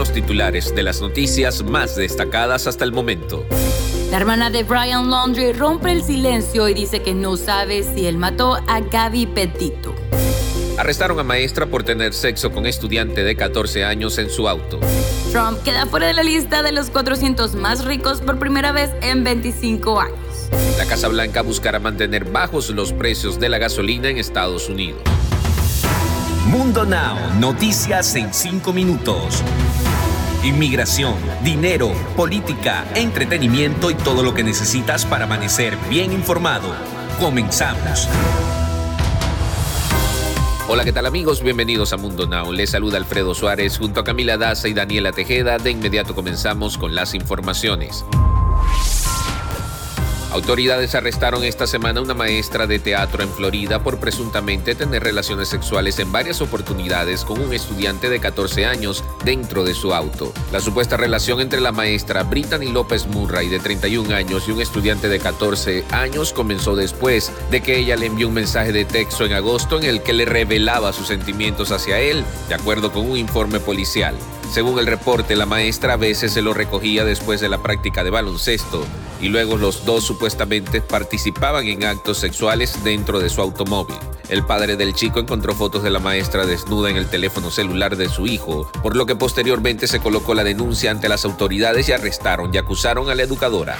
los titulares de las noticias más destacadas hasta el momento. La hermana de Brian Laundrie rompe el silencio y dice que no sabe si él mató a Gaby Petito. Arrestaron a maestra por tener sexo con estudiante de 14 años en su auto. Trump queda fuera de la lista de los 400 más ricos por primera vez en 25 años. La Casa Blanca buscará mantener bajos los precios de la gasolina en Estados Unidos. Mundo Now, noticias en 5 minutos. Inmigración, dinero, política, entretenimiento y todo lo que necesitas para amanecer bien informado. Comenzamos. Hola, ¿qué tal amigos? Bienvenidos a Mundo Now. Les saluda Alfredo Suárez junto a Camila Daza y Daniela Tejeda. De inmediato comenzamos con las informaciones. Autoridades arrestaron esta semana a una maestra de teatro en Florida por presuntamente tener relaciones sexuales en varias oportunidades con un estudiante de 14 años dentro de su auto. La supuesta relación entre la maestra Brittany López Murray de 31 años y un estudiante de 14 años comenzó después de que ella le envió un mensaje de texto en agosto en el que le revelaba sus sentimientos hacia él, de acuerdo con un informe policial. Según el reporte, la maestra a veces se lo recogía después de la práctica de baloncesto y luego los dos supuestamente participaban en actos sexuales dentro de su automóvil. El padre del chico encontró fotos de la maestra desnuda en el teléfono celular de su hijo, por lo que posteriormente se colocó la denuncia ante las autoridades y arrestaron y acusaron a la educadora.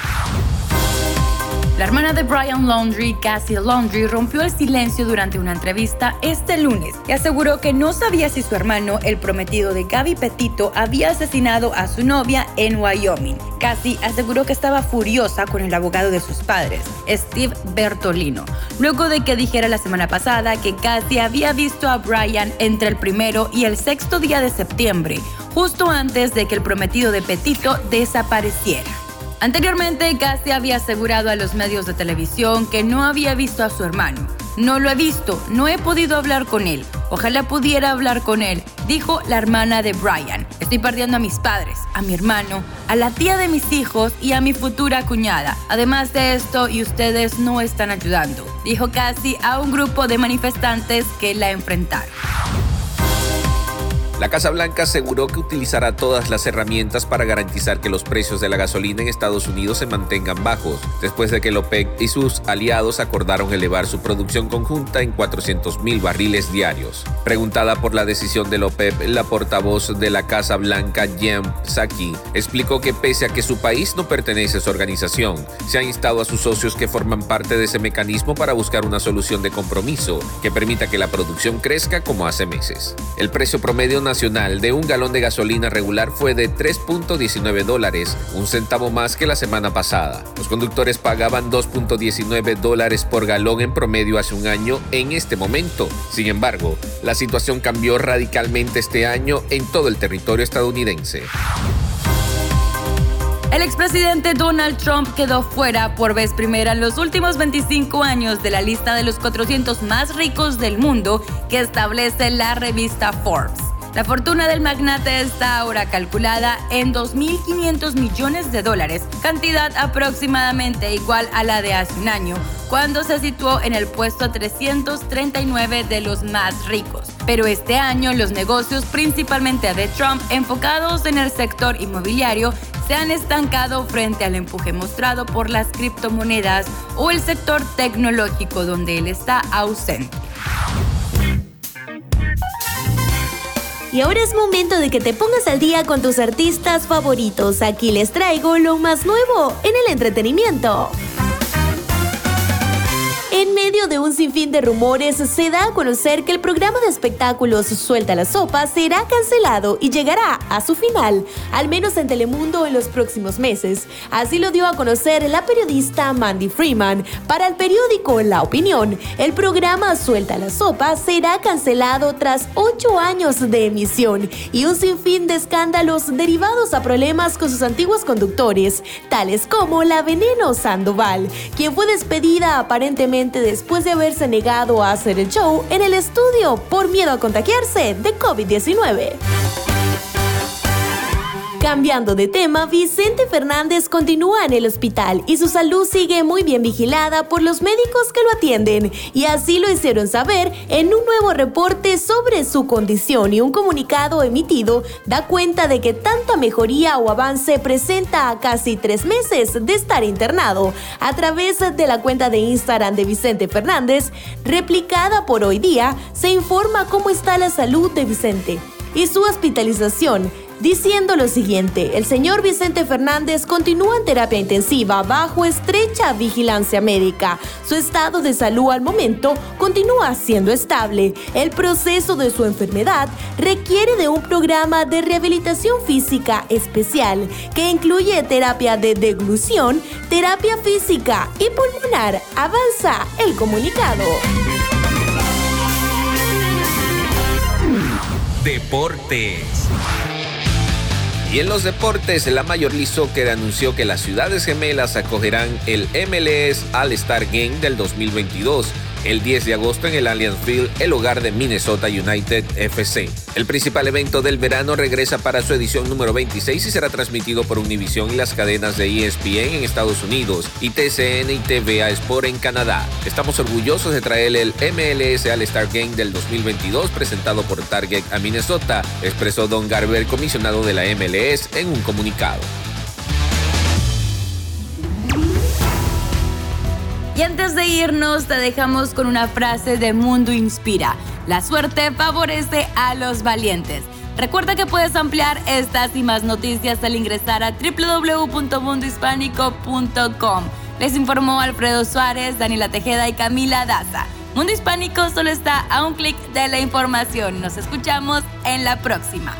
La hermana de Brian Laundrie, Cassie Laundrie, rompió el silencio durante una entrevista este lunes y aseguró que no sabía si su hermano, el prometido de Gaby Petito, había asesinado a su novia en Wyoming. Cassie aseguró que estaba furiosa con el abogado de sus padres, Steve Bertolino, luego de que dijera la semana pasada que Cassie había visto a Brian entre el primero y el sexto día de septiembre, justo antes de que el prometido de Petito desapareciera. Anteriormente, Cassie había asegurado a los medios de televisión que no había visto a su hermano. No lo he visto, no he podido hablar con él. Ojalá pudiera hablar con él, dijo la hermana de Brian. Estoy perdiendo a mis padres, a mi hermano, a la tía de mis hijos y a mi futura cuñada. Además de esto, y ustedes no están ayudando, dijo Cassie a un grupo de manifestantes que la enfrentaron. La Casa Blanca aseguró que utilizará todas las herramientas para garantizar que los precios de la gasolina en Estados Unidos se mantengan bajos, después de que el OPEC y sus aliados acordaron elevar su producción conjunta en 400 mil barriles diarios. Preguntada por la decisión del OPEP, la portavoz de la Casa Blanca, Jem Psaki, explicó que pese a que su país no pertenece a su organización, se ha instado a sus socios que forman parte de ese mecanismo para buscar una solución de compromiso que permita que la producción crezca como hace meses. El precio promedio de un galón de gasolina regular fue de 3.19 dólares, un centavo más que la semana pasada. Los conductores pagaban 2.19 dólares por galón en promedio hace un año en este momento. Sin embargo, la situación cambió radicalmente este año en todo el territorio estadounidense. El expresidente Donald Trump quedó fuera por vez primera en los últimos 25 años de la lista de los 400 más ricos del mundo que establece la revista Forbes. La fortuna del magnate está ahora calculada en 2.500 millones de dólares, cantidad aproximadamente igual a la de hace un año, cuando se situó en el puesto 339 de los más ricos. Pero este año los negocios, principalmente de Trump, enfocados en el sector inmobiliario, se han estancado frente al empuje mostrado por las criptomonedas o el sector tecnológico donde él está ausente. Y ahora es momento de que te pongas al día con tus artistas favoritos. Aquí les traigo lo más nuevo en el entretenimiento. En medio de un sinfín de rumores, se da a conocer que el programa de espectáculos Suelta la Sopa será cancelado y llegará a su final, al menos en Telemundo en los próximos meses. Así lo dio a conocer la periodista Mandy Freeman. Para el periódico La Opinión, el programa Suelta la Sopa será cancelado tras ocho años de emisión y un sinfín de escándalos derivados a problemas con sus antiguos conductores, tales como la Veneno Sandoval, quien fue despedida aparentemente después de haberse negado a hacer el show en el estudio por miedo a contagiarse de COVID-19. Cambiando de tema, Vicente Fernández continúa en el hospital y su salud sigue muy bien vigilada por los médicos que lo atienden y así lo hicieron saber en un nuevo reporte sobre su condición y un comunicado emitido da cuenta de que tanta mejoría o avance presenta a casi tres meses de estar internado. A través de la cuenta de Instagram de Vicente Fernández, replicada por hoy día, se informa cómo está la salud de Vicente y su hospitalización diciendo lo siguiente, el señor Vicente Fernández continúa en terapia intensiva bajo estrecha vigilancia médica. Su estado de salud al momento continúa siendo estable. El proceso de su enfermedad requiere de un programa de rehabilitación física especial que incluye terapia de deglución, terapia física y pulmonar. Avanza el comunicado. Deportes. Y en los deportes, la Major League Soccer anunció que las ciudades gemelas acogerán el MLS All-Star Game del 2022 el 10 de agosto en el Allianz Field, el hogar de Minnesota United FC. El principal evento del verano regresa para su edición número 26 y será transmitido por Univision y las cadenas de ESPN en Estados Unidos y TCN y TVA Sport en Canadá. Estamos orgullosos de traer el MLS All-Star Game del 2022 presentado por Target a Minnesota, expresó Don Garber, comisionado de la MLS, en un comunicado. Y antes de irnos, te dejamos con una frase de Mundo Inspira. La suerte favorece a los valientes. Recuerda que puedes ampliar estas y más noticias al ingresar a www.mundohispánico.com. Les informó Alfredo Suárez, Daniela Tejeda y Camila Daza. Mundo Hispánico solo está a un clic de la información. Nos escuchamos en la próxima.